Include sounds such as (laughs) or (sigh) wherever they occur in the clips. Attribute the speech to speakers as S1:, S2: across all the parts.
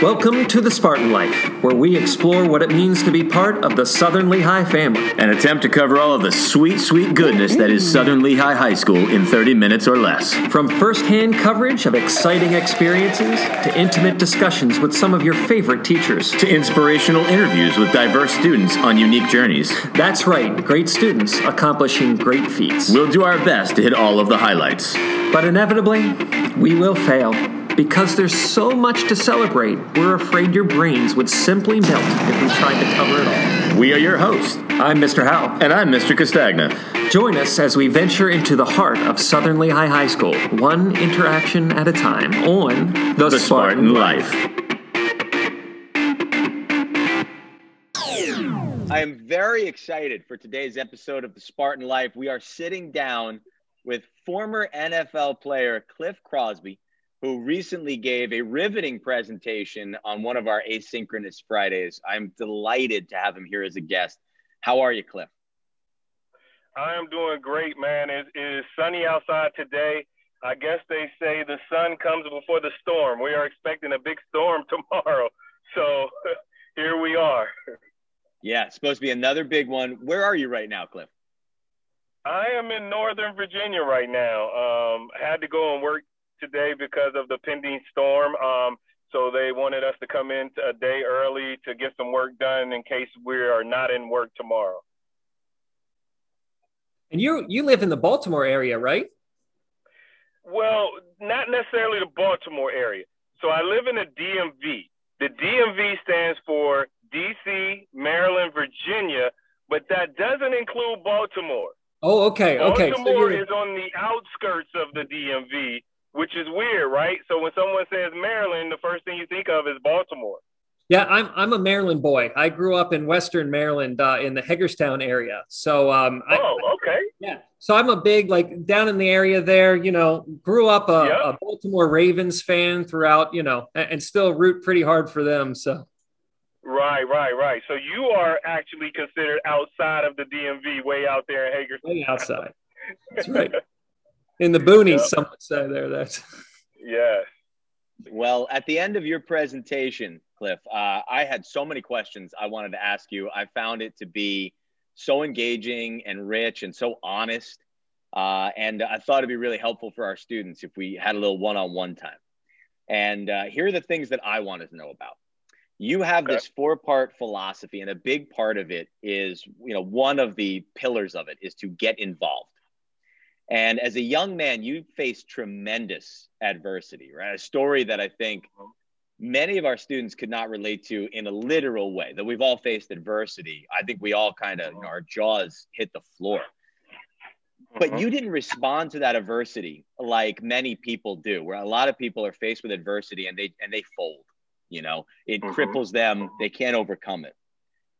S1: Welcome to the Spartan Life, where we explore what it means to be part of the Southern Lehigh family.
S2: and attempt to cover all of the sweet, sweet goodness that is Southern Lehigh High School in 30 minutes or less.
S1: From first-hand coverage of exciting experiences to intimate discussions with some of your favorite teachers.
S2: To inspirational interviews with diverse students on unique journeys.
S1: That's right, great students accomplishing great feats.
S2: We'll do our best to hit all of the highlights.
S1: But inevitably, we will fail. Because there's so much to celebrate, we're afraid your brains would simply melt if we tried to cover it all.
S2: We are your hosts,
S1: I'm Mr. Howe.
S2: and I'm Mr. Castagna.
S1: Join us as we venture into the heart of Southern Lehigh High School, one interaction at a time, on The,
S2: The Spartan Life.
S3: I am very excited for today's episode of the Spartan Life. We are sitting down with former NFL player Cliff Crosby, who recently gave a riveting presentation on one of our asynchronous Fridays. I'm delighted to have him here as a guest. How are you, Cliff?
S4: I am doing great, man. It, it is sunny outside today. I guess they say the sun comes before the storm. We are expecting a big storm (laughs) tomorrow. So (laughs) here we are.
S3: Yeah, it's supposed to be another big one. Where are you right now, Cliff?
S4: I am in Northern Virginia right now. Um, had to go and work today because of the pending storm. Um, so they wanted us to come in a day early to get some work done in case we are not in work tomorrow.
S1: And you you live in the Baltimore area, right?
S4: Well, not necessarily the Baltimore area. So I live in the DMV. The DMV stands for DC, Maryland, Virginia, but that doesn't include Baltimore.
S1: Oh, okay, okay.
S4: Baltimore
S1: you're-
S4: is on the outskirts of the DMV, which is weird, right? So when someone says Maryland, the first thing you think of is Baltimore.
S1: yeah, I'm I'm a Maryland boy. I grew up in Western Maryland, uh, in the Hagerstown area. So um, I,
S4: oh, okay.
S1: Yeah. So I'm a big like down in the area there, you know, grew up a,
S4: Yeah.
S1: a Baltimore Ravens fan throughout, you know, and, and still root pretty hard for them. So
S4: Right, right, right. So you are actually considered outside of the DMV, way out there in Hagerstown.
S1: way outside. (laughs) That's right. In the boonies,
S4: Yeah.
S1: some would say there. That. (laughs)
S4: Yeah.
S3: Well, at the end of your presentation, Cliff, uh, I had so many questions I wanted to ask you. I found it to be so engaging and rich and so honest. Uh, and I thought it'd be really helpful for our students if we had a little one on one time. And uh, here are the things that I wanted to know about. You have
S4: Okay.
S3: this four part philosophy, and a big part of it is, you know, one of the pillars of it is to get involved. And as a young man, you faced tremendous adversity, right? A story that I think many of our students could not relate to in a literal way. That we've all faced adversity. I think we all kind of, you know, our jaws hit the floor. But
S4: Mhm.
S3: you didn't respond to that adversity like many people do, where a lot of people are faced with adversity and they and they fold. You know, it
S4: Mhm.
S3: cripples them. They can't overcome it.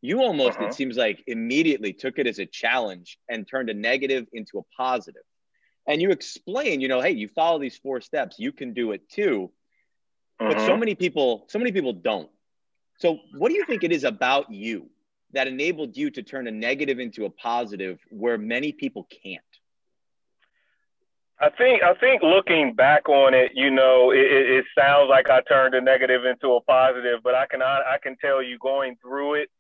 S3: You almost,
S4: Uh-huh.
S3: it seems like, immediately took it as a challenge and turned a negative into a positive. And you explain, you know, hey, you follow these four steps, you can do it too. But so
S4: Mhm.
S3: many people, so many people don't. So, what do you think it is about you that enabled you to turn a negative into a positive where many people can't?
S4: I think I think looking back on it, you know, it, it, it sounds like I turned a negative into a positive, but I can I, I can tell you going through it,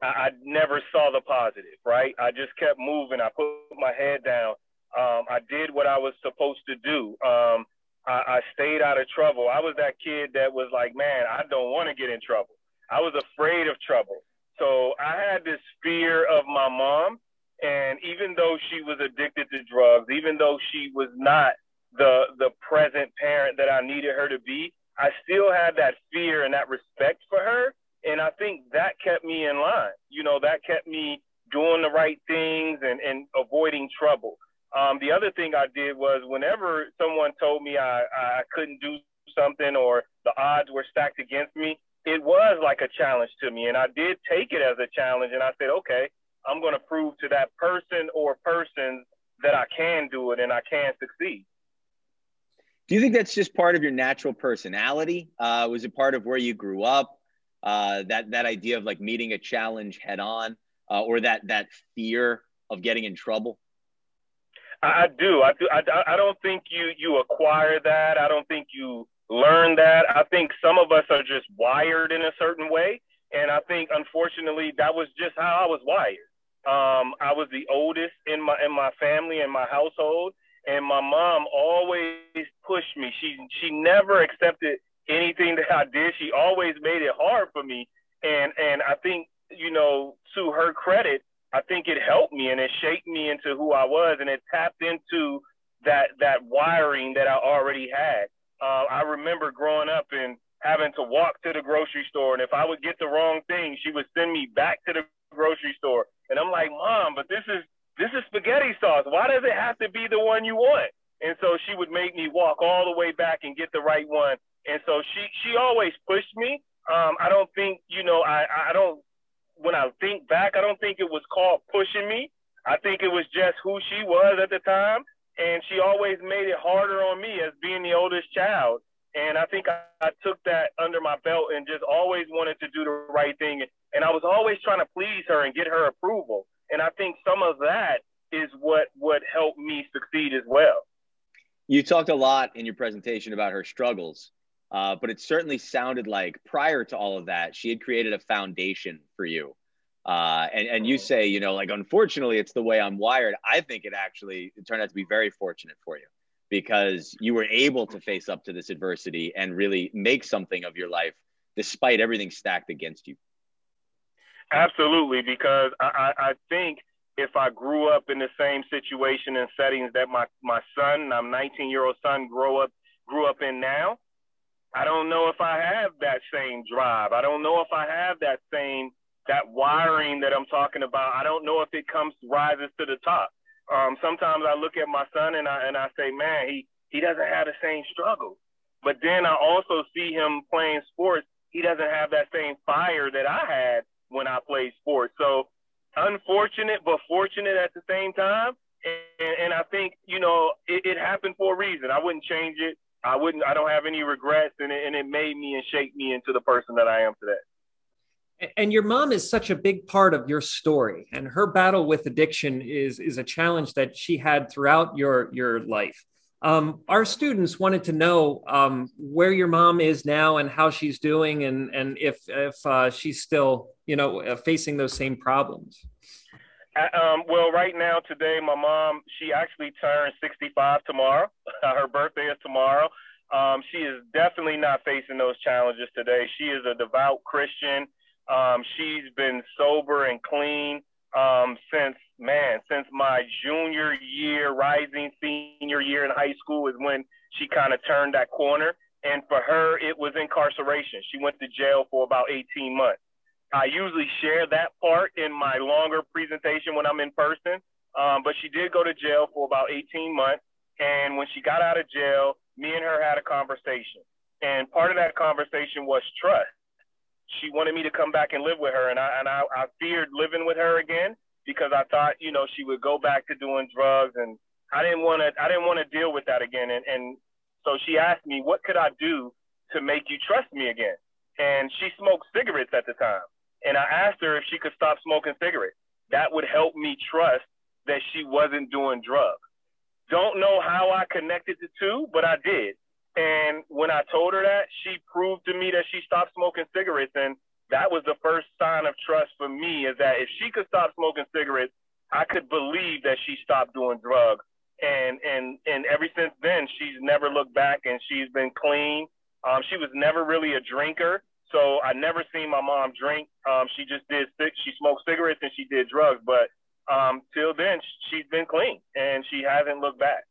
S4: I, I never saw the positive. Right? I just kept moving. I put my head down. Um, I did what I was supposed to do. Um, I, I stayed out of trouble. I was that kid that was like, man, I don't want to get in trouble. I was afraid of trouble. So I had this fear of my mom. And even though she was addicted to drugs, even though she was not the the present parent that I needed her to be, I still had that fear and that respect for her. And I think that kept me in line. You know, that kept me doing the right things and, and avoiding trouble. Um, the other thing I did was whenever someone told me I, I couldn't do something or the odds were stacked against me, it was like a challenge to me. And I did take it as a challenge. And I said, okay, I'm going to prove to that person or persons that I can do it and I can succeed.
S3: Do you think that's just part of your natural personality? Uh, was it part of where you grew up? Uh, that that idea of like meeting a challenge head on, uh, or that that fear of getting in trouble?
S4: I do. I do. I, I don't think you you acquire that. I don't think you learn that. I think some of us are just wired in a certain way, and I think unfortunately that was just how I was wired. Um, I was the oldest in my in my family in my household, and my mom always pushed me. She she never accepted anything (laughs) that I did. She always made it hard for me, and and I think you know to her credit I think it helped me and it shaped me into who I was, and it tapped into that that wiring that I already had. Uh, I remember growing up and having to walk to the grocery store, and if I would get the wrong thing, she would send me back to the grocery store, and I'm like, Mom, but this is this is spaghetti sauce. Why does it have to be the one you want? And so she would make me walk all the way back and get the right one. And so she she always pushed me. Um, I don't think you know I I don't when I think back I don't think it was called pushing me. I think it was just who she was at the time, and she always made it harder on me as being the oldest child. And I think I, I took that under my belt and just always wanted to do the right thing. And I was always trying to please her and get her approval. And I think some of that is what what helped me succeed as well.
S3: You talked a lot in your presentation about her struggles, uh, but it certainly sounded like prior to all of that, she had created a foundation for you. Uh, and, and you say, you know, like, unfortunately, it's the way I'm wired. I think it actually it turned out to be very fortunate for you because you were able to face up to this adversity and really make something of your life despite everything stacked against you.
S4: Absolutely, because I, I think if I grew up in the same situation and settings that my, my son, I'm 19 year old son, grow up grew up in now, I don't know if I have that same drive. I don't know if I have that same that wiring that I'm talking about. I don't know if it comes rises to the top. Um, sometimes I look at my son and I and I say, man, he he doesn't have the same struggle. But then I also see him playing sports. He doesn't have that same fire that I had when I played sports. So unfortunate, but fortunate at the same time. And, and I think, you know, it, it, happened for a reason. I wouldn't change it. I wouldn't, I don't have any regrets and it, and it made me shaped me into the person that I am today.
S1: And your mom is such a big part of your story and her battle with addiction is, is a challenge that she had throughout your, your life. Um, our students wanted to know um, where your mom is now and how she's doing, and and if if uh, she's still you know uh, facing those same problems.
S4: Um, well, right now today, my mom she actually turned 65 tomorrow. (laughs) Her birthday is tomorrow. Um, she is definitely not facing those challenges today. She is a devout Christian. Um, she's been sober and clean um, since man, since my junior year, rising senior year in high school is when she kind of turned that corner. And for her, it was incarceration. She went to jail for about 18 months. I usually share that part in my longer presentation when I'm in person, um, but she did go to jail for about 18 months. And when she got out of jail, me and her had a conversation. And part of that conversation was trust she wanted me to come back and live with her, and I and I, I feared living with her again because I thought you know she would go back to doing drugs, and I didn't want to I didn't want to deal with that again, and and so she asked me what could I do to make you trust me again, and she smoked cigarettes at the time, and I asked her if she could stop smoking cigarettes. That would help me trust that she wasn't doing drugs. Don't know how I connected the two, but I did. And when I told her that, she proved to me that she stopped smoking cigarettes. And that was the first sign of trust for me is that if she could stop smoking cigarettes, I could believe that she stopped doing drugs. And and and ever since then, she's never looked back, and she's been clean. Um, she was never really a drinker, so I never seen my mom drink. Um, she just did she smoked cigarettes and she did drugs, but um, till then, she's been clean and she hasn't looked back.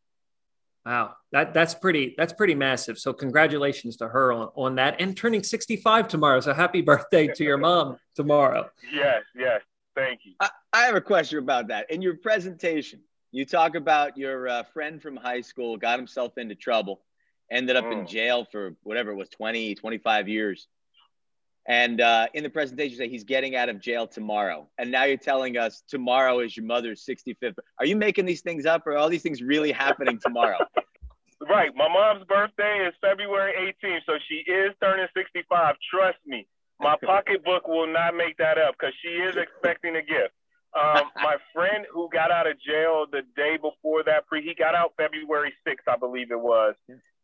S1: Wow, that that's pretty that's pretty massive. So congratulations to her on, on that and turning 65 tomorrow. So happy birthday to your mom tomorrow.
S4: Yes, yes. Thank you.
S3: I, I have a question about that. In your presentation, you talk about your uh, friend from high school got himself into trouble, ended up mm. in jail for whatever it was 20, 25 years. And uh, in the presentation, say he's getting out of jail tomorrow. And now you're telling us tomorrow is your mother's 65th. Are you making these things up or are all these things really happening tomorrow? (laughs)
S4: right. My mom's birthday is February 18th. So she is turning 65. Trust me. My pocketbook will not make that up because she is expecting a gift. Um, my friend who got out of jail the day before that, pre, he got out February 6th, I believe it was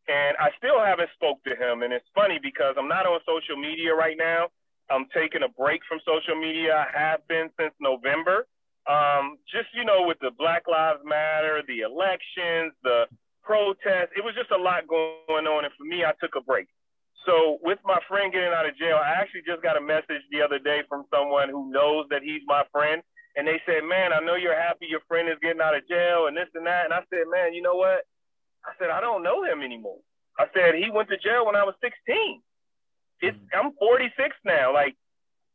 S4: and I still haven't spoke to him. And it's funny because I'm not on social media right now, I'm taking a break from social media. I have been since November. Um, just you know, with the Black Lives Matter, the elections, the protests, it was just a lot going on. And for me, I took a break. So with my friend getting out of jail, I actually just got a message the other day from someone who knows that he's my friend. And they said, man, I know you're happy your friend is getting out of jail and this and that. And I said, man, you know what? I said, I don't know him anymore. I said, he went to jail when I was 16. It's, I'm 46 now. Like,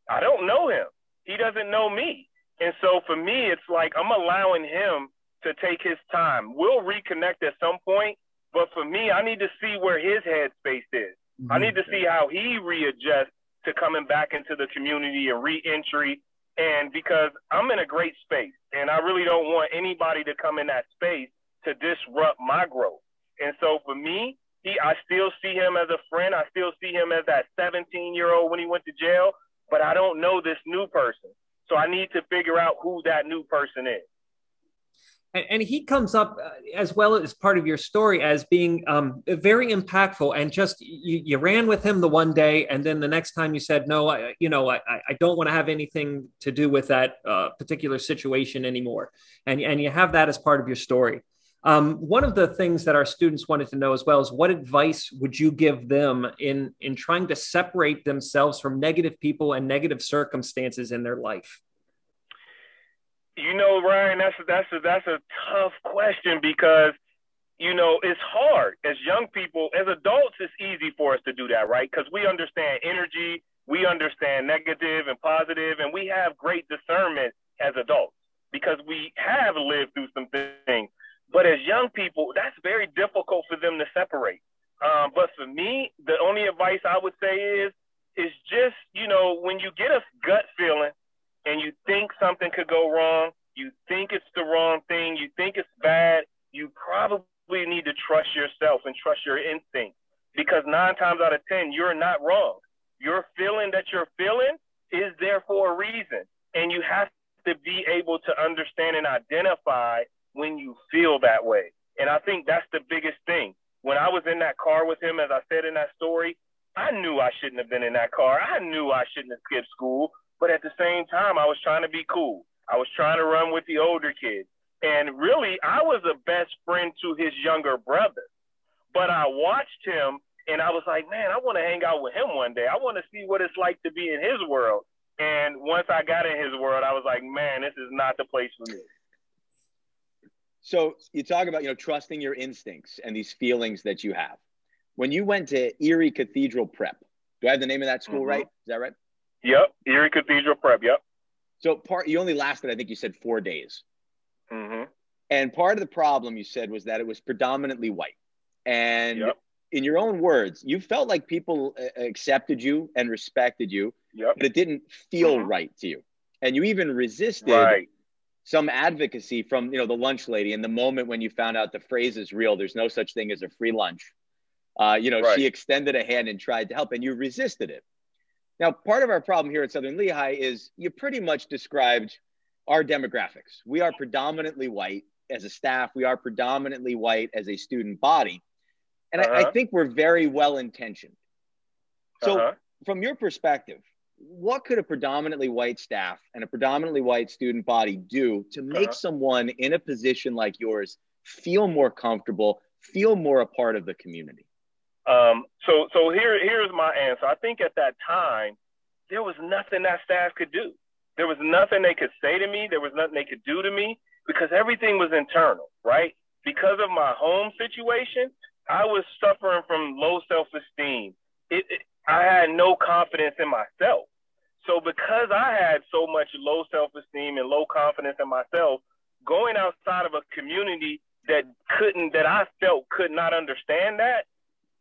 S4: I don't know him. He doesn't know me. And so for me, it's like I'm allowing him to take his time. We'll reconnect at some point, but for me, I need to see where his headspace is. Mm-hmm. I need to see how he readjusts to coming back into the community and reentry. And because I'm in a great space and I really don't want anybody to come in that space to disrupt my growth. And so for me, he, I still see him as a friend. I still see him as that 17 year old when he went to jail, but I don't know this new person. So I need to figure out who that new person is
S1: and, and he comes up uh, as well as part of your story as being um, very impactful and just you, you, ran with him the one day and then the next time you said no I, you know i, I don't want to have anything to do with that uh, particular situation anymore. And, and you have that as part of your story. Um, one of the things that our students wanted to know as well is what advice would you give them in in trying to separate themselves from negative people and negative circumstances in their life
S4: you know, Ryan, that's a, that's a, that's a tough question because you know it's hard as young people. As adults, it's easy for us to do that, right? Because we understand energy, we understand negative and positive, and we have great discernment as adults because we have lived through some things. But as young people, that's very difficult for them to separate. Um, but for me, the only advice I would say is is just you know when you get a gut feeling and you think something could go wrong, you think it's the wrong thing, you think it's bad, you probably need to trust yourself and trust your instinct because nine times out of 10, you're not wrong. Your feeling that you're feeling is there for a reason. And you have to be able to understand and identify when you feel that way. And I think that's the biggest thing. When I was in that car with him, as I said in that story, I knew I shouldn't have been in that car. I knew I shouldn't have skipped school. But at the same time, I was trying to be cool. I was trying to run with the older kids. And really, I was a best friend to his younger brother. But I watched him and I was like, man, I want to hang out with him one day. I want to see what it's like to be in his world. And once I got in his world, I was like, man, this is not the place for me.
S3: So you talk about, you know, trusting your instincts and these feelings that you have. When you went to Erie Cathedral Prep, do I have the name of that school mm-hmm. right? Is that right?
S4: Yep, Erie Cathedral Prep. Yep.
S3: So part you only lasted, I think you said four days.
S4: Mm-hmm.
S3: And part of the problem you said was that it was predominantly white. And yep. in your own words, you felt like people uh, accepted you and respected you,
S4: yep.
S3: but it didn't feel mm-hmm. right to you. And you even resisted
S4: right.
S3: some advocacy from you know the lunch lady. In the moment when you found out the phrase is real, there's no such thing as a free lunch. Uh, you know, right. she extended a hand and tried to help, and you resisted it. Now, part of our problem here at Southern Lehigh is you pretty much described our demographics. We are predominantly white as a staff, we are predominantly white as a student body. And uh-huh. I, I, uh-huh. think we're very well intentioned. So, uh-huh. from your perspective, what could a predominantly white staff and a predominantly white student body do to make uh-huh. someone in a position like yours feel more comfortable, feel more a part of the community?
S4: Um, so so here here's my answer. I think at that time there was nothing that staff could do. There was nothing they could say to me. There was nothing they could do to me because everything was internal, right? Because of my home situation, I was suffering from low self-esteem. It, it, I had no confidence in myself. So because I had so much low self-esteem and low confidence in myself, going outside of a community that couldn't, that I felt could not understand that,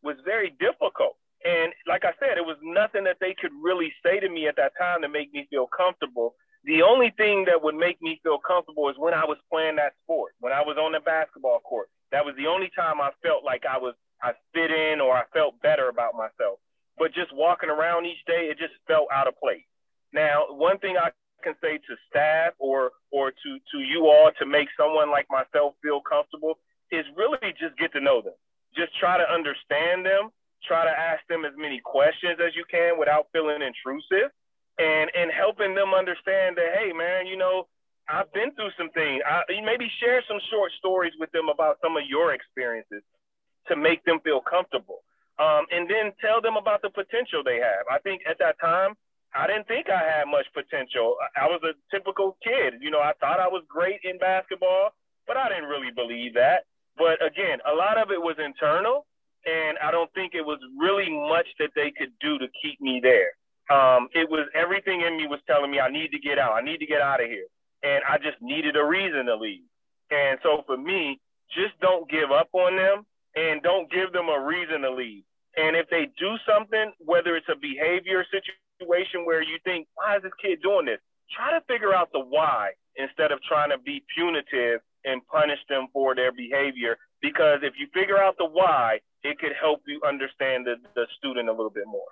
S4: was very difficult. And like I said, it was nothing that they could really say to me at that time to make me feel comfortable. The only thing that would make me feel comfortable is when I was playing that sport, when I was on the basketball court. That was the only time I felt like I was I fit in or I felt better about myself. But just walking around each day, it just felt out of place. Now, one thing I can say to staff or or to to you all to make someone like myself feel comfortable is really just get to know them just try to understand them, try to ask them as many questions as you can without feeling intrusive. and and helping them understand that hey man you know I've been through some things. I, maybe share some short stories with them about some of your experiences to make them feel comfortable. Um, and then tell them about the potential they have. I think at that time, I didn't think I had much potential. I was a typical kid. You know, I thought I was great in basketball, but I didn't really believe that. But again, a lot of it was internal, and I don't think it was really much that they could do to keep me there. Um, it was everything in me was telling me I need to get out. I need to get out of here and I just needed a reason to leave. And so for me, just don't give up on them and don't give them a reason to leave. And if they do something, whether it's a behavior situation where you think, why is this kid doing this? Try to figure out the why instead of trying to be punitive and punish them for their behavior. Because if you figure out the why, it could help you understand the, the student a little bit more.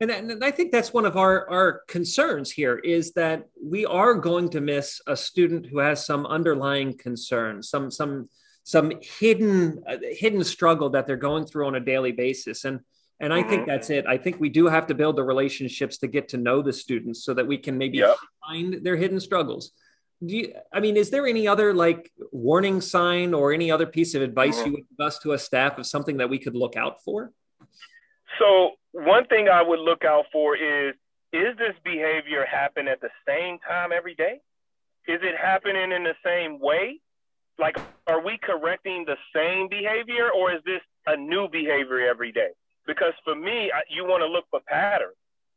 S1: And, and I think that's one of our, our concerns here is that we are going to miss a student who has some underlying concern, some some some hidden uh, hidden struggle that they're going through on a daily basis. And and I think mm-hmm. that's it. I think we do have to build the relationships to get to know the students so that we can maybe yep. find their hidden struggles. Do you, I mean, is there any other like warning sign or any other piece of advice mm-hmm. you would give us to a staff of something that we could look out for?
S4: So one thing I would look out for is is this behavior happen at the same time every day? Is it happening in the same way? Like, are we correcting the same behavior or is this a new behavior every day? Because for me, you want to look for patterns.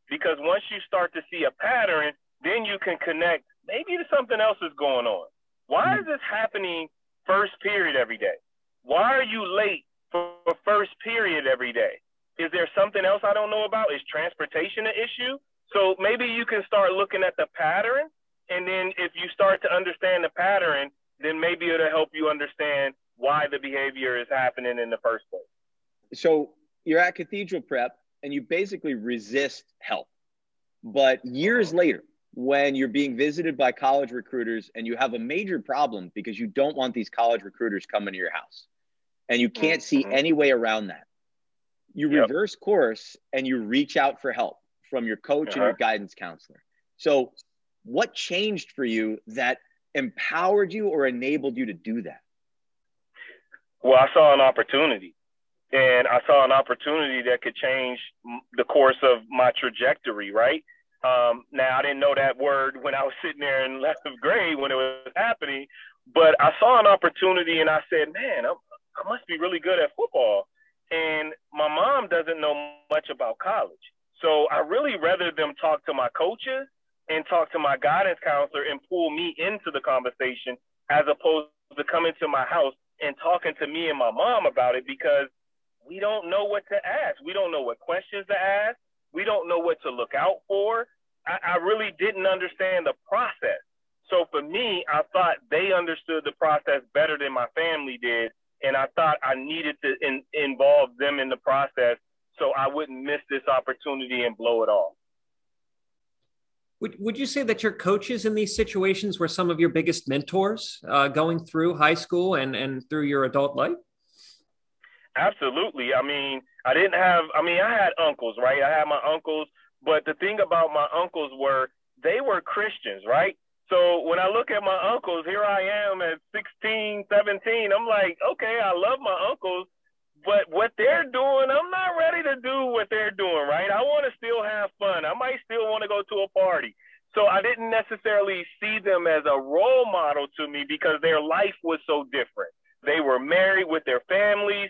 S4: Because once you start to see a pattern, then you can connect. Maybe there's something else is going on. Why mm-hmm. is this happening first period every day? Why are you late for first period every day? Is there something else I don't know about? Is transportation an issue? So maybe you can start looking at the pattern. And then if you start to understand the pattern, then maybe it'll help you understand why the behavior is happening in the first place.
S3: So you're at Cathedral Prep and you basically resist help. But years uh-huh. later, when you're being visited by college recruiters and you have a major problem because you don't want these college recruiters coming to your house and you can't see mm-hmm. any way around that you yep. reverse course and you reach out for help from your coach uh-huh. and your uh-huh. guidance counselor. So, what changed for you that empowered you or enabled you to do that?
S4: Well, I saw an opportunity, and I saw an opportunity that could change the course of my trajectory, right? Um, now, I didn't know that word when I was sitting there in 11th grade when it was happening, but I saw an opportunity and I said, man, I'm, I must be really good at football and my mom doesn't know much about college. So I really rather them talk to my coaches and talk to my guidance counselor and pull me into the conversation as opposed to coming to my house and talking to me and my mom about it because we don't know what to ask. We don't know what questions to ask. We don't know what to look out for. I, I really didn't understand the process. So for me, I thought they understood the process better than my family did and I thought I needed to in, involve them in the process so I wouldn't miss this opportunity and blow it off.
S1: Would, would you say that your coaches in these situations were some of your biggest mentors uh, going through high school and, and through your adult life?
S4: Absolutely. I mean, I didn't have, I mean, I had uncles, right? I had my uncles, but the thing about my uncles were they were Christians, right? So when I look at my uncles, here I am at 16, 17. I'm like, okay, I love my uncles, but what they're doing, I'm not ready to do what they're doing, right? I want to still have fun. I might still want to go to a party. So I didn't necessarily see them as a role model to me because their life was so different. They were married with their families.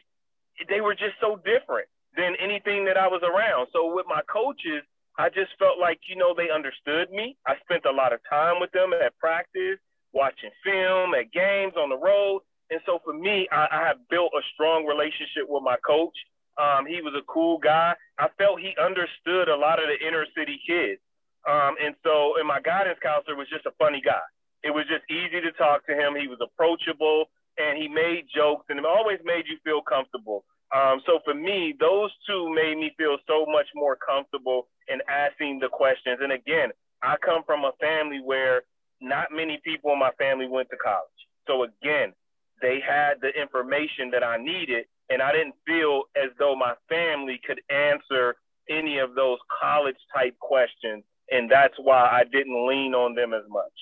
S4: They were just so different than anything that I was around. So with my coaches, I just felt like, you know, they understood me. I spent a lot of time with them at practice, watching film, at games, on the road. And so for me, I, I have built a strong relationship with my coach. Um, he was a cool guy. I felt he understood a lot of the inner city kids. Um, and so, and my guidance counselor was just a funny guy. It was just easy to talk to him. He was approachable and he made jokes and always made you feel comfortable. Um, so for me, those two made me feel so much more comfortable in asking the questions. And again, I come from a family where not many people in my family went to college. So again, they had the information that I needed, and I didn't feel as though my family could answer any of those college type questions and that's why I didn't lean on them as much.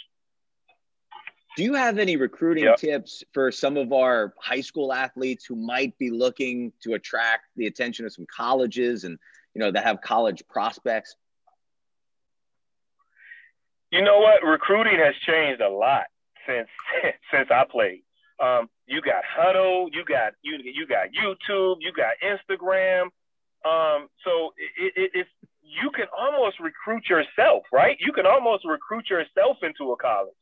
S3: Do you have any recruiting yep. tips for some of our high school athletes who might be looking to attract the attention of some colleges and you know that have college prospects?
S4: You know what? Recruiting has changed a lot since (laughs) since I played. Um, you got Hudl, you got you you got YouTube, you got Instagram. Um, so it, it, it's you can almost recruit yourself, right? You can almost recruit yourself into a college.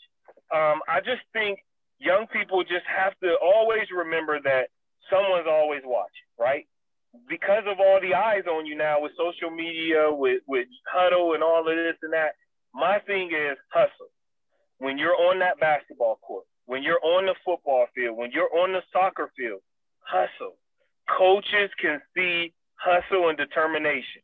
S4: Um, I just think young people just have to always remember that someone's always watching, right? Because of all the eyes on you now with social media, with with Hudl and all of this and that. My thing is hustle. When you're on that basketball court, when you're on the football field, when you're on the soccer field, hustle. Coaches can see hustle and determination.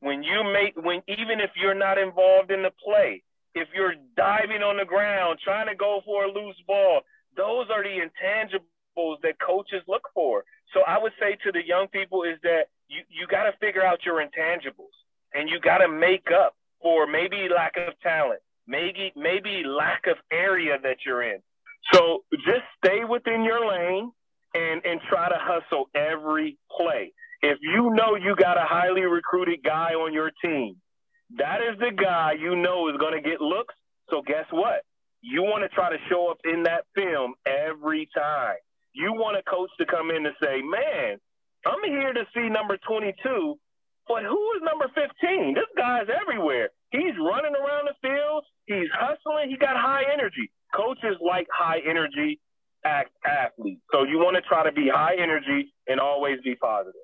S4: When you make, when even if you're not involved in the play, if you're diving on the ground trying to go for a loose ball, those are the intangibles that coaches look for. So I would say to the young people is that you, you got to figure out your intangibles and you got to make up for maybe lack of talent, maybe maybe lack of area that you're in. So just stay within your lane and and try to hustle every play. If you know you got a highly recruited guy on your team, that is the guy you know is going to get looks. So guess what? You want to try to show up in that film every time. You want a coach to come in and say, "Man, I'm here to see number 22 but who is number 15? This guy's everywhere. He's running around the field. He's hustling. He got high energy. Coaches like high energy athletes. So you want to try to be high energy and always be positive.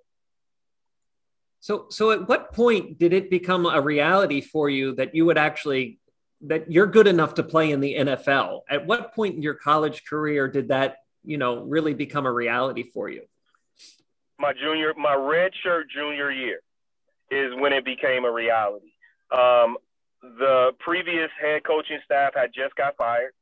S1: So, so at what point did it become a reality for you that you would actually that you're good enough to play in the NFL? At what point in your college career did that, you know, really become a reality for you?
S4: My junior, my red shirt junior year is when it became a reality. Um, the previous head coaching staff had just got fired.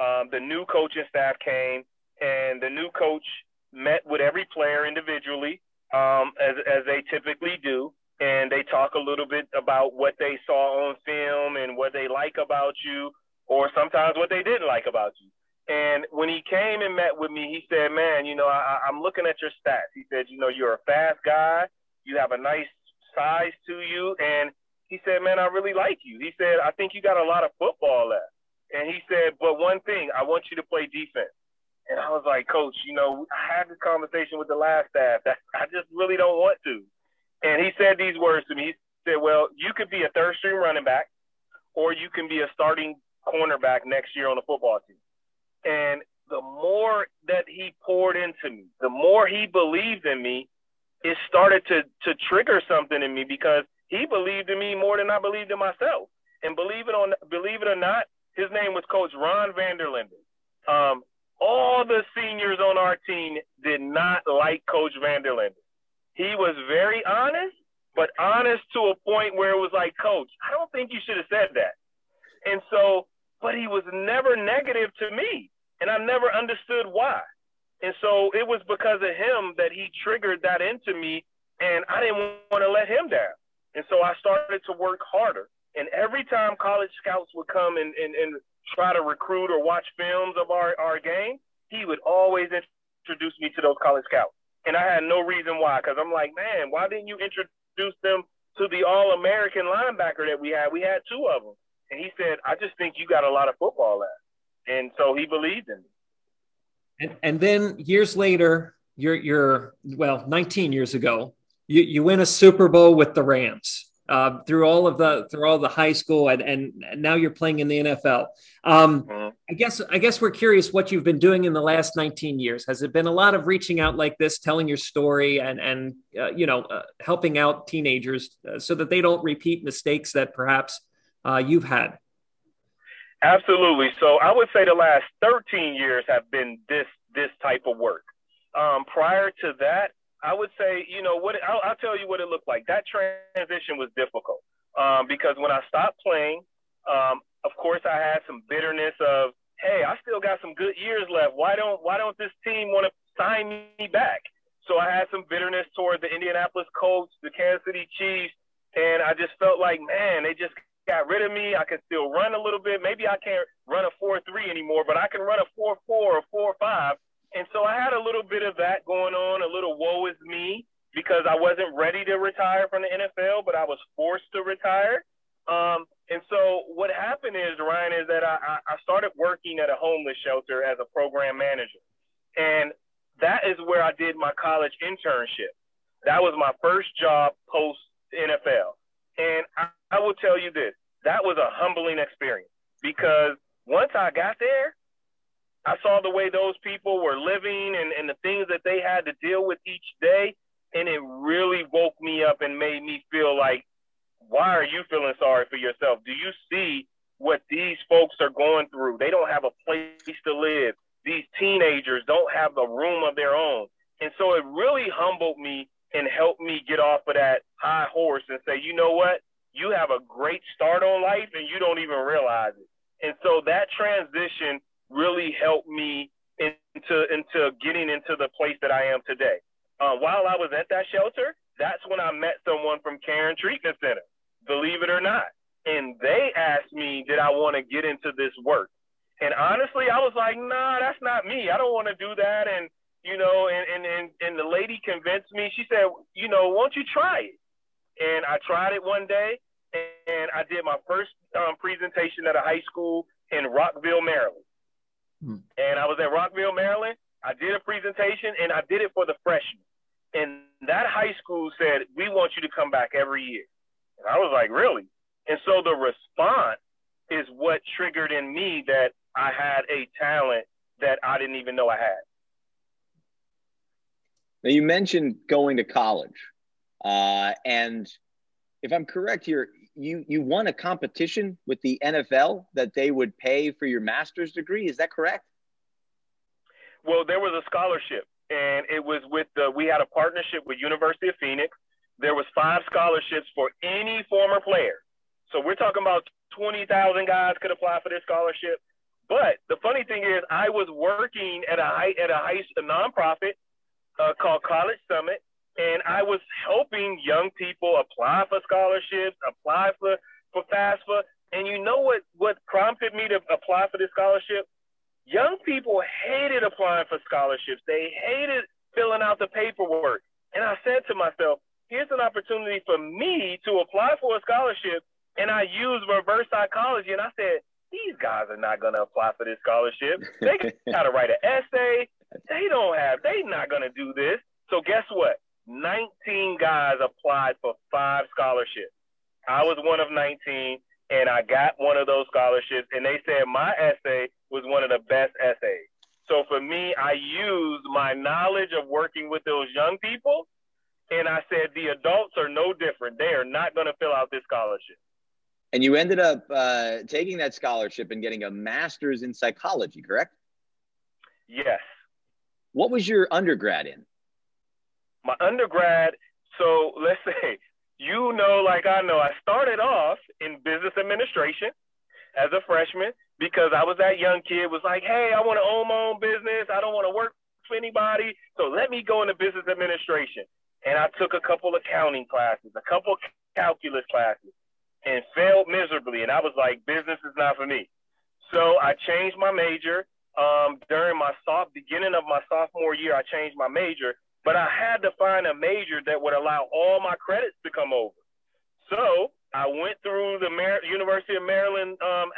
S4: Um, the new coaching staff came, and the new coach met with every player individually, um, as, as they typically do. And they talk a little bit about what they saw on film and what they like about you, or sometimes what they didn't like about you. And when he came and met with me, he said, Man, you know, I, I'm looking at your stats. He said, You know, you're a fast guy. You have a nice size to you. And he said, Man, I really like you. He said, I think you got a lot of football left. And he said, But one thing, I want you to play defense. And I was like, Coach, you know, I had this conversation with the last staff that I just really don't want to. And he said these words to me. He said, Well, you could be a third string running back, or you can be a starting cornerback next year on the football team. And the more that he poured into me, the more he believed in me, it started to to trigger something in me because he believed in me more than I believed in myself. And believe it on believe it or not, his name was Coach Ron Vanderlinden. Um, all the seniors on our team did not like Coach Vanderlinden. He was very honest, but honest to a point where it was like, Coach, I don't think you should have said that. And so, but he was never negative to me, and I never understood why. And so it was because of him that he triggered that into me, and I didn't want to let him down. And so I started to work harder. And every time college scouts would come and, and, and try to recruit or watch films of our, our game, he would always introduce me to those college scouts. And I had no reason why, because I'm like, man, why didn't you introduce them to the All American linebacker that we had? We had two of them. And he said, I just think you got a lot of football left. And so he believed in me.
S1: And, and then years later, you're, you're well, 19 years ago, you, you win a Super Bowl with the Rams. Uh, through all of the through all the high school and, and now you're playing in the NFL. Um, mm-hmm. I guess I guess we're curious what you've been doing in the last 19 years. Has it been a lot of reaching out like this, telling your story, and and uh, you know uh, helping out teenagers uh, so that they don't repeat mistakes that perhaps uh, you've had?
S4: Absolutely. So I would say the last 13 years have been this this type of work. Um, prior to that, I would say, you know, what I'll, I'll, tell you what it looked like. That transition was difficult um, because when I stopped playing, um, of course, I had some bitterness of, hey, I still got some good years left. Why don't Why don't this team want to sign me back? So I had some bitterness toward the Indianapolis Colts, the Kansas City Chiefs, and I just felt like, man, they just got rid of me. I can still run a little bit. Maybe I can't run a 4 3 anymore, but I can run a 4 4 or 4 5. And so I had a little bit of that going on, a little woe is me, because I wasn't ready to retire from the NFL, but I was forced to retire. Um, and so what happened is, Ryan, is that I, I started working at a homeless shelter as a program manager. And that is where I did my college internship. That was my first job post NFL. And I, I will tell you this that was a humbling experience because once I got there, I saw the way those people were living and, and the things that they had to deal with each day. And it really woke me up and made me feel like, why are you feeling sorry for yourself? Do you see what these folks are going through? They don't have a place to live. These teenagers don't have a room of their own. And so it really humbled me and helped me get off of that high horse and say, you know what? You have a great start on life and you don't even realize it. And so that transition really helped me into into getting into the place that I am today. Uh, while I was at that shelter, that's when I met someone from Caron Treatment Center, believe it or not. And they asked me, did I want to get into this work? And honestly, I was like, nah, that's not me. I don't want to do that. And you know, and, and, and, and the lady convinced me. She said, you know, won't you try it? And I tried it one day, and I did my first um, presentation at a high school in Rockville, Maryland. Hmm. And I was at Rockville, Maryland. I did a presentation, and I did it for the freshmen. And that high school said, we want you to come back every year. And I was like, really? And so the response is what triggered in me that I had a talent that I didn't even know I had.
S3: Now you mentioned going to college, uh, and if I'm correct here, you you won a competition with the NFL that they would pay for your master's degree. Is that correct?
S4: Well, there was a scholarship, and it was with the. We had a partnership with University of Phoenix. There was five scholarships for any former player. So we're talking about twenty thousand guys could apply for this scholarship. But the funny thing is, I was working at a high, at a high a nonprofit uh, called College Summit, and I was helping young people apply for scholarships, apply for for FAFSA. And you know what what prompted me to apply for this scholarship? Young people hated applying for scholarships. They hated filling out the paperwork. And I said to myself, here's an opportunity for me to apply for a scholarship. And I used reverse psychology. And I said, these guys are not going to apply for this scholarship. They got (laughs) to write an essay. They don't have, they're not going to do this. So guess what? 19 guys applied for five scholarships. I was one of 19 and I got one of those scholarships and they said my essay was one of the best essays. So for me, I used my knowledge of working with those young people and I said the adults are no different. They are not going to fill out this scholarship.
S3: And you ended up uh, taking that scholarship and getting a master's in psychology, correct?
S4: Yes.
S3: What was your undergrad in?
S4: My undergrad, so let's (laughs) say, you know, like I know, I started off in business administration as a freshman because I was that young kid was like, hey, I want to own my own business. I don't want to work for anybody. So let me go into business administration. And I took a couple accounting classes, a couple calculus classes, and failed miserably. And I was like, business is not for me. So I changed my major um, during my soft beginning of my sophomore year, I changed my major, but I had to find a major that would allow all my credits to come over. So I went through the Mar- University of Maryland um,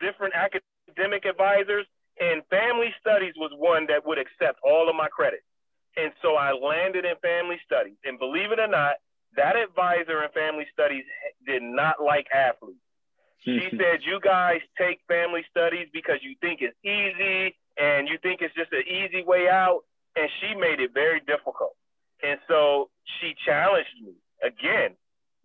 S4: different academic advisors, and family studies was one that would accept all of my credits. And so I landed in family studies. And believe it or not, that advisor in family studies did not like athletes. She (laughs) said, You guys take family studies because you think it's easy and you think it's just an easy way out. And she made it very difficult. And so she challenged me again,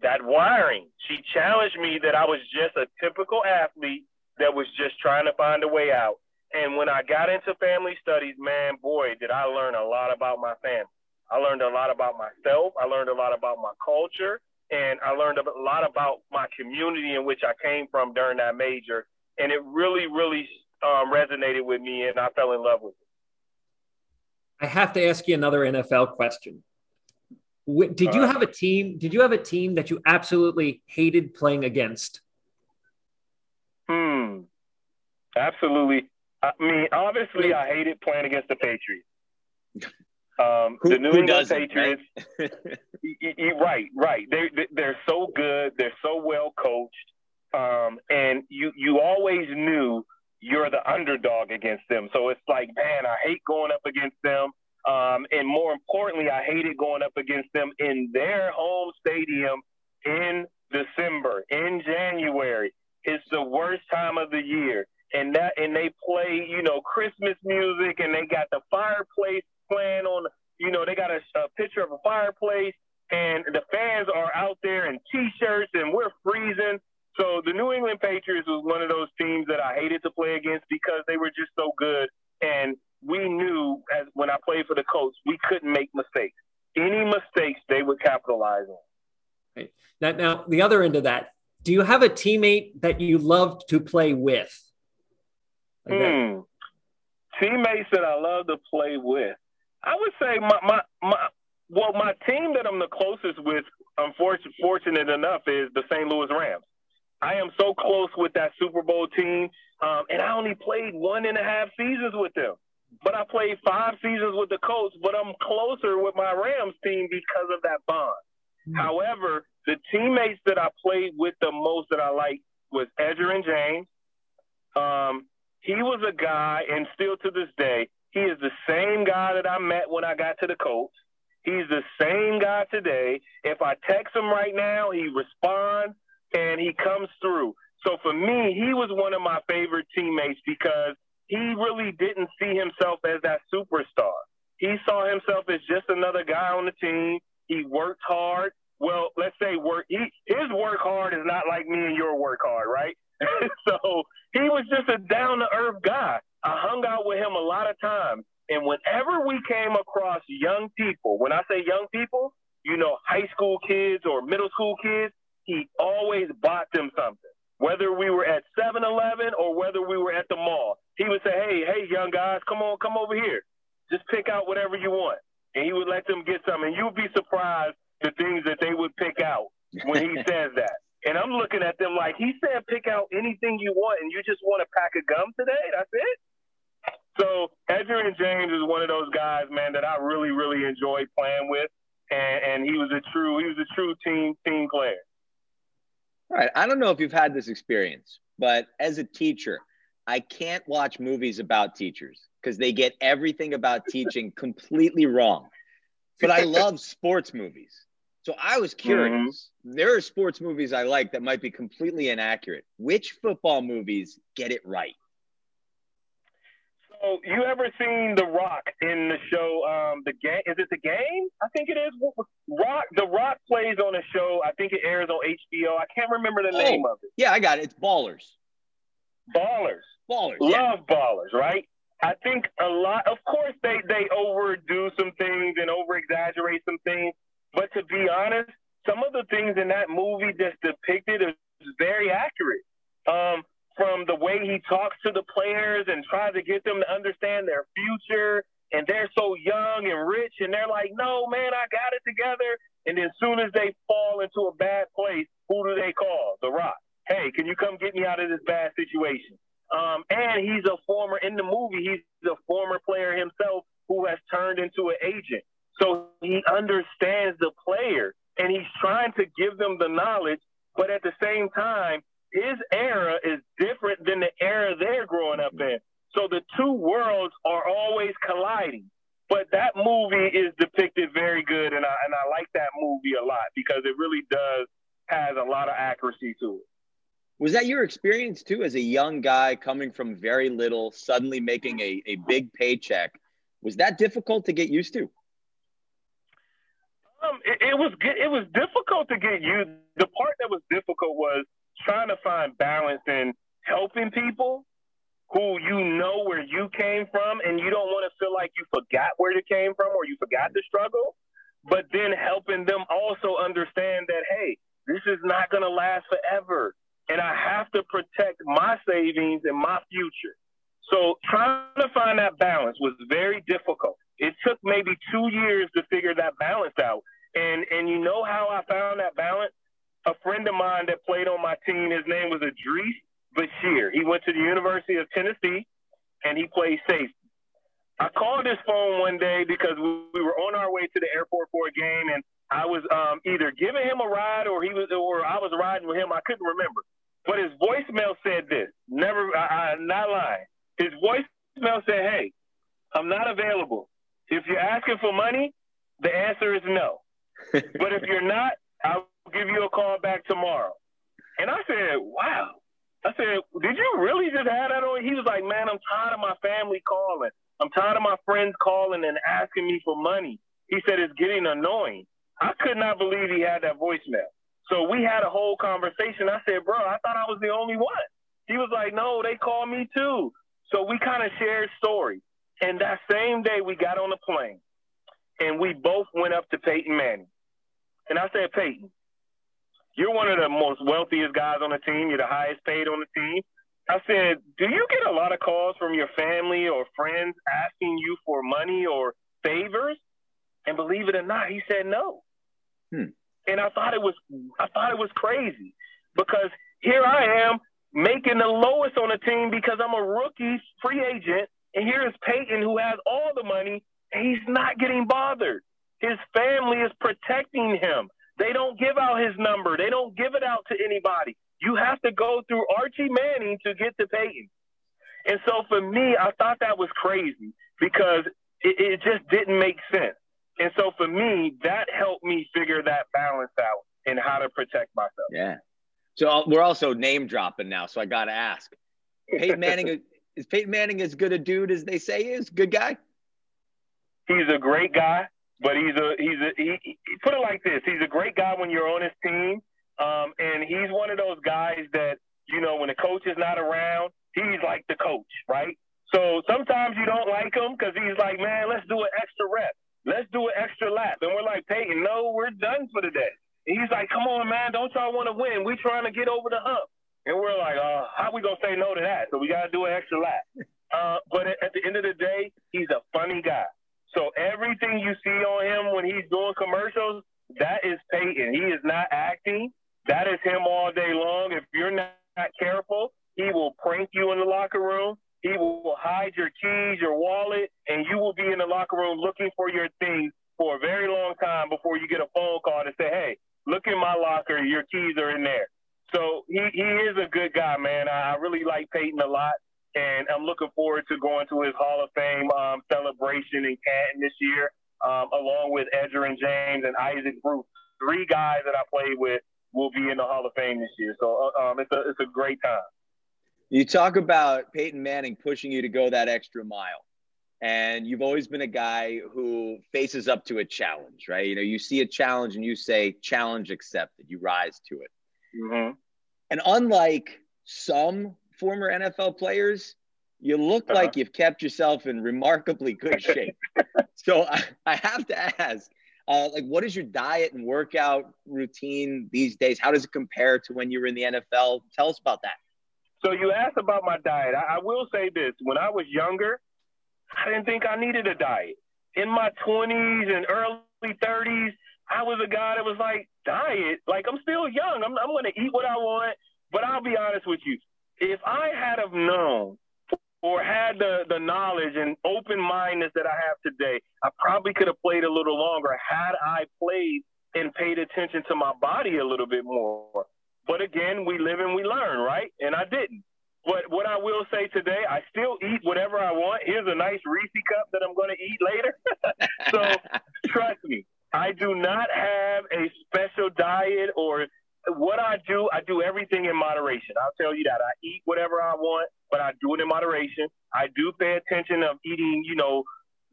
S4: that wiring. She challenged me that I was just a typical athlete that was just trying to find a way out. And when I got into family studies, man, boy, did I learn a lot about my family. I learned a lot about myself. I learned a lot about my culture and I learned a lot about my community in which I came from during that major, and it really, really um, resonated with me, and I fell in love with it.
S1: I have to ask you another NFL question. Did you have a team? Did you have a team that you absolutely hated playing against?
S4: Hmm. Absolutely. I mean, obviously, I hated playing against the Patriots. Um,
S3: who,
S4: the New England
S3: Patriots, (laughs)
S4: right? right, right. They they're so good. They're so well coached, um, and you you always knew you're the underdog against them. So it's like, man, I hate going up against them. Um, and more importantly, I hated going up against them in their home stadium in December, in January. It's the worst time of the year. And that and they play, you know, Christmas music and they got the fireplace playing on you know, they got a, a picture of a fireplace and the fans are out there in t-shirts and we're freezing. So the New England Patriots was one of those teams that I hated to play against because they were just so good. And we knew as when I played for the Colts, we couldn't make mistakes. Any mistakes they would capitalize on.
S1: Right. Now, now the other end of that, do you have a teammate that you loved to play with?
S4: Like hmm. Teammates that I love to play with. I would say my, my, my well, my team that I'm the closest with, unfortunate fortunate enough, is the St. Louis Rams. I am so close with that Super Bowl team, um, and I only played one and a half seasons with them. But I played five seasons with the Colts, but I'm closer with my Rams team because of that bond. Mm-hmm. However, the teammates that I played with the most that I liked was Edgerrin James. Um, he was a guy, and still to this day, he is the same guy that I met when I got to the Colts. He's the same guy today. If I text him right now, he responds and he comes through. So for me, he was one of my favorite teammates because he really didn't see himself as that superstar. He saw himself as just another guy on the team. He worked hard. Well, let's say work. He, his work hard is not like me and your work hard, right? (laughs) so he was just a down to earth guy. I hung out with him a lot of times. And whenever we came across young people, when I say young people, you know, high school kids or middle school kids, he always bought them something. Whether we were at 7 Eleven or whether we were at the mall, he would say, Hey, hey, young guys, come on, come over here. Just pick out whatever you want. And he would let them get something. And you'd be surprised the things that they would pick out when he (laughs) says that. And I'm looking at them like, he said, pick out anything you want, and you just want a pack of gum today? That's it? So Edgerrin James is one of those guys, man, that I really, really enjoy playing with, and, and he was a true, he was a true team team player.
S3: All right, I don't know if you've had this experience, but as a teacher, I can't watch movies about teachers because they get everything about teaching completely wrong. But I love (laughs) sports movies. So I was curious. Mm-hmm. There are sports movies I like that might be completely inaccurate. Which football movies get it right?
S4: So you ever seen The Rock in the show? Um, the game is it the game? I think it is. Rock. The Rock plays on a show. I think it airs on HBO. I can't remember the oh, name of it.
S3: Yeah, I got it. It's Ballers.
S4: Ballers.
S3: Ballers.
S4: Love
S3: yeah.
S4: Ballers. Right. I think a lot. Of course, they they overdo some things and over exaggerate some things. But to be honest, some of the things in that movie that's depicted is very accurate. Um, from the way he talks to the players and tries to get them to understand their future. And they're so young and rich, and they're like, no, man, I got it together. And as soon as they fall into a bad place, who do they call? The Rock. Hey, can you come get me out of this bad situation? Um, and he's a former, in the movie, he's a former player himself who has turned into an agent. So he understands the player and he's trying to give them the knowledge, but at the same time, his era is different than the era they're growing up in. So the two worlds are always colliding. But that movie is depicted very good, and I and I like that movie a lot because it really does has a lot of accuracy to it.
S3: Was that your experience too, as a young guy coming from very little, suddenly making a, a big paycheck? Was that difficult to get used to?
S4: Um, it, it was it was difficult to get used. The part that was difficult was trying to find balance in helping people who you know where you came from and you don't want to feel like you forgot where you came from or you forgot the struggle, but then helping them also understand that, hey, this is not going to last forever. And I have to protect my savings and my future. So trying to find that balance was very difficult. It took maybe two years to figure that balance out. And and you know how I found that balance? a friend of mine that played on my team, his name was Idrees Bashir. He went to the University of Tennessee and he played safety. I called his phone one day because we were on our way to the airport for a game, and I was um, either giving him a ride or he was, or I was riding with him. I couldn't remember, but his voicemail said this. Never, I, I'm not lying. His voicemail said, "Hey, I'm not available. If you're asking for money, the answer is no. (laughs) but if you're not, I'll give you a call back tomorrow." And I said, "Wow." I said, "Did you really just have that on?" He was like, "Man, I'm tired of my family calling. I'm tired of my friends calling and asking me for money." He said, "It's getting annoying." I could not believe he had that voicemail. So we had a whole conversation. I said, "Bro, I thought I was the only one." He was like, "No, they called me too." So we kind of shared stories. And that same day, we got on the plane, and we both went up to Peyton Manning. And I said, Peyton, you're one of the most wealthiest guys on the team. You're the highest paid on the team. I said, Do you get a lot of calls from your family or friends asking you for money or favors? And believe it or not, he said no. Hmm. And I thought it was I thought it was crazy because here I am making the lowest on the team because I'm a rookie free agent, and here is Peyton who has all the money and he's not getting bothered. His family is protecting him. They don't give out his number. They don't give it out to anybody. You have to go through Archie Manning to get to Peyton. And so for me, I thought that was crazy because it, it just didn't make sense. And so for me, that helped me figure that balance out and how to protect myself.
S3: Yeah. So we're also name dropping now. So I got to ask Peyton Manning, (laughs) is Peyton Manning as good a dude as they say is? Good guy?
S4: He's a great guy. But he's a he's a he, he, put it like this: he's a great guy when you're on his team, um, and he's one of those guys that you know when the coach is not around, he's like the coach, right? So sometimes you don't like him because he's like, man, let's do an extra rep, let's do an extra lap, and we're like, Peyton, no, we're done for the day. And he's like, come on, man, don't y'all want to win? We trying to get over the hump, and we're like, uh, how we gonna say no to that? So we gotta do an extra lap. (laughs) Uh, but at, the end of the day, he's a funny guy. So everything you see on him when he's doing commercials, that is Peyton. He is not acting. That is him all day long. If you're not careful, he will prank you in the locker room. He will hide your keys, your wallet, and you will be in the locker room looking for your things for a very long time before you get a phone call to say, hey, look in my locker. Your keys are in there. So he, he is a good guy, man. I really like Peyton a lot and I'm looking forward to going to his Hall of Fame um, celebration in Canton this year, um, along with Edgerrin James and Isaac Bruce. Three guys that I played with will be in the Hall of Fame this year, so uh, um, it's a it's a great time.
S3: You talk about Peyton Manning pushing you to go that extra mile, and you've always been a guy who faces up to a challenge, right? You know, you see a challenge and you say, "Challenge accepted." You rise to it. Mm-hmm. And unlike some former NFL players, you look uh-huh. like you've kept yourself in remarkably good (laughs) shape. so I, I, have to ask, uh, like, what is your diet and workout routine these days? How does it compare to when you were in the NFL? Tell us about that.
S4: So you asked about my diet. I, I will say this: when I was younger, I didn't think I needed a diet. In my 20s and early 30s, I was a guy that was like, diet? Like, I'm still young. I'm, I'm going to eat what I want. But I'll be honest with you if I had have known or had the, the knowledge and open mindedness that I have today, I probably could have played a little longer had I played and paid attention to my body a little bit more. But again, we live and we learn, right? And I didn't. But what I will say today, I still eat whatever I want. Here's a nice Reese cup that I'm going to eat later. (laughs) so (laughs) trust me, I do not have a special diet or what I do, I do everything in moderation. I'll tell you that. I eat whatever I want, but I do it in moderation. I do pay attention of eating, you know,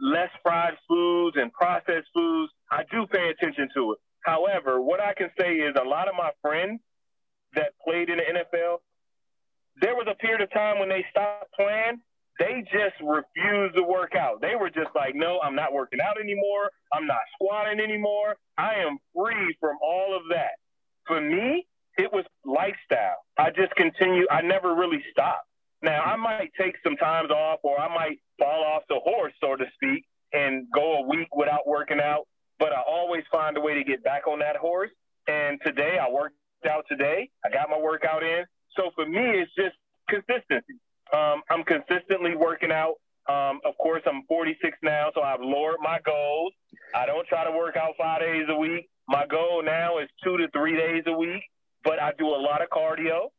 S4: less fried foods and processed foods. I do pay attention to it. However, what I can say is a lot of my friends that played in the NFL, there was a period of time when they stopped playing, they just refused to work out. They were just like, no, I'm not working out anymore. I'm not squatting anymore. I am free from all of that for me, it was lifestyle. I just continue. I never really stopped. Now I might take some times off, or I might fall off the horse, so to speak, and go a week without working out. But I always find a way to get back on that horse. And today I worked out today. I got my workout in. So for me, it's just consistency. Um, I'm consistently working out. Um, of course, I'm 46 now, so I've lowered my goals. I don't try to work out five days a week. My goal now is two to three days a week, but I do a lot of cardio.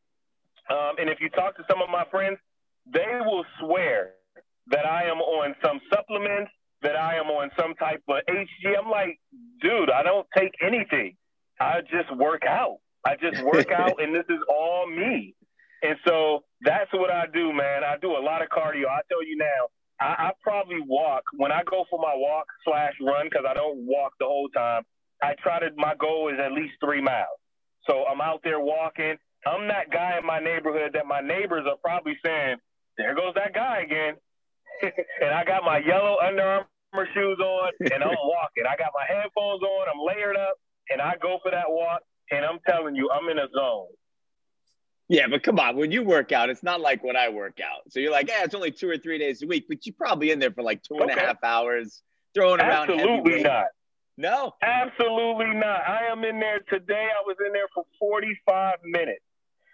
S4: Um, and if you talk to some of my friends, they will swear that I am on some supplements, that I am on some type of HG. I'm like, dude, I don't take anything. I just work out. I just work (laughs) out, and this is all me. And so that's what I do, man. I do a lot of cardio. I tell you now, I, I probably walk when I go for my walk slash run because I don't walk the whole time. I try to. My goal is at least three miles. So I'm out there walking. I'm that guy in my neighborhood that my neighbors are probably saying, "There goes that guy again." (laughs) and I got my yellow Under Armour shoes on, and I'm (laughs) walking. I got my headphones on. I'm layered up, and I go for that walk. And I'm telling you, I'm in a zone.
S3: Yeah, but come on, when you work out, it's not like when I work out. So you're like, yeah, it's only two or three days a week, but you're probably in there for like two and a half hours, throwing around.
S4: Absolutely not.
S3: No.
S4: Absolutely not. I am in there today. I was in there for 45 minutes.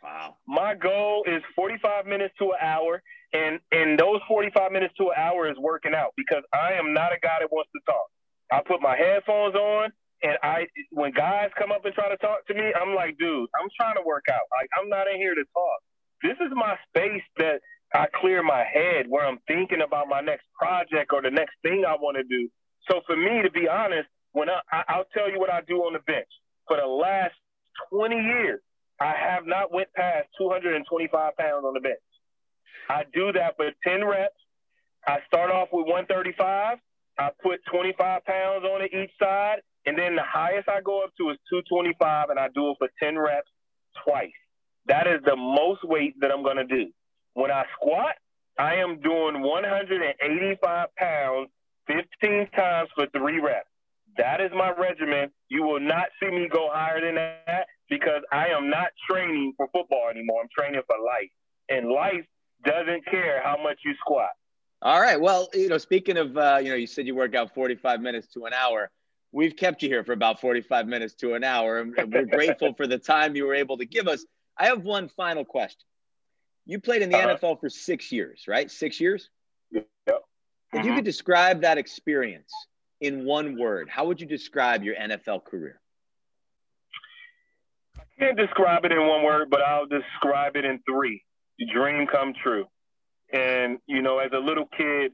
S3: Wow.
S4: My goal is 45 minutes to an hour. And and those 45 minutes to an hour is working out because I am not a guy that wants to talk. I put my headphones on and I when guys come up and try to talk to me, I'm like, dude, I'm trying to work out. Like I'm not in here to talk. This is my space that I clear my head where I'm thinking about my next project or the next thing I want to do. So for me, to be honest, when I, I I'll tell you what I do on the bench. For the last 20 years, I have not went past 225 pounds on the bench. I do that for 10 reps. I start off with 135. I put 25 pounds on it each side. And then the highest I go up to is 225, and I do it for 10 reps twice. That is the most weight that I'm going to do. When I squat, I am doing 185 pounds 15 times for three reps. That is my regimen. You will not see me go higher than that because I am not training for football anymore. I'm training for life. And life doesn't care how much you squat.
S3: All right. Well, you know, speaking of, uh, you know, you said you work out 45 minutes to an hour. We've kept you here for about 45 minutes to an hour, and we're (laughs) grateful for the time you were able to give us. I have one final question. You played in the uh, NFL for six years, right? Six years?
S4: Yep.
S3: If mm-hmm. you could describe that experience in one word, how would you describe your NFL career?
S4: I can't describe it in one word, but I'll describe it in three dream come true. And you know, as a little kid,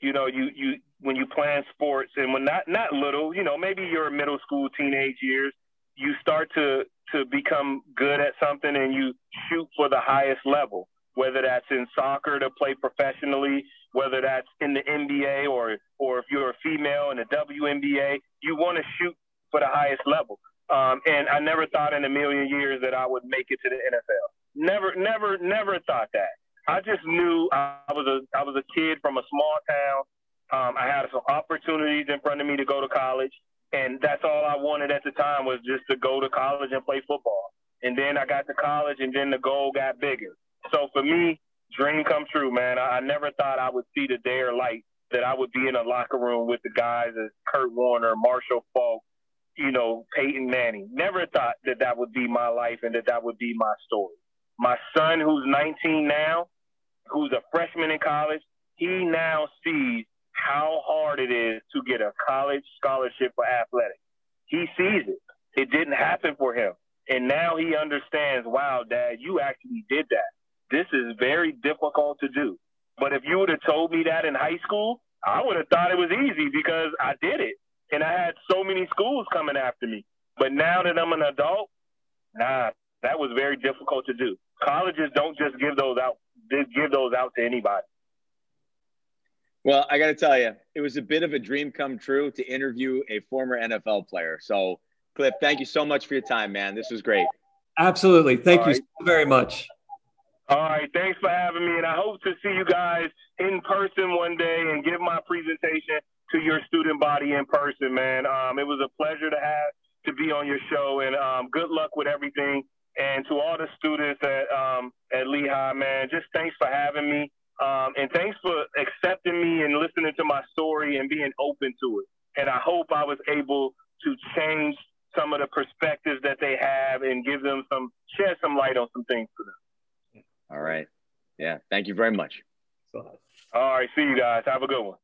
S4: you know, you you when you plan sports and when not not little, you know, maybe your middle school, teenage years, you start to to become good at something and you shoot for the highest level, whether that's in soccer to play professionally, whether that's in the NBA or or if you're a female in the WNBA, you want to shoot for the highest level. Um, and I never thought in a million years that I would make it to the NFL. Never, never, never thought that. I just knew I was a I was a kid from a small town. Um, I had some opportunities in front of me to go to college, and that's all I wanted at the time was just to go to college and play football. And then I got to college, and then the goal got bigger. So for me, dream come true, man. I, I never thought I would see the day or light that I would be in a locker room with the guys as Kurt Warner, Marshall Faulk, you know, Peyton Manning. Never thought that that would be my life and that that would be my story. My son, who's 19 now, who's a freshman in college, he now sees how hard it is to get a college scholarship for athletics. He sees it. It didn't happen for him. And now he understands, wow, dad, you actually did that. This is very difficult to do. But if you would have told me that in high school, I would have thought it was easy because I did it. And I had so many schools coming after me. But now that I'm an adult, nah, that was very difficult to do. Colleges don't just give those out, give those out to anybody.
S3: Well, I got to tell you, it was a bit of a dream come true to interview a former NFL player. So, Cliff, thank you so much for your time, man. This was great.
S1: Absolutely. Thank All you right. so very much.
S4: All right. Thanks for having me. And I hope to see you guys in person one day and give my presentation to your student body in person, man. Um, it was a pleasure to have to be on your show. And um, good luck with everything. And to all the students at, um, at Lehigh, man, just thanks for having me. Um, and thanks for accepting me and listening to my story and being open to it. And I hope I was able to change some of the perspectives that they have and give them some, shed some light on some things for them.
S3: All right. Yeah. Thank you very much.
S4: All right. See you guys. Have a good one.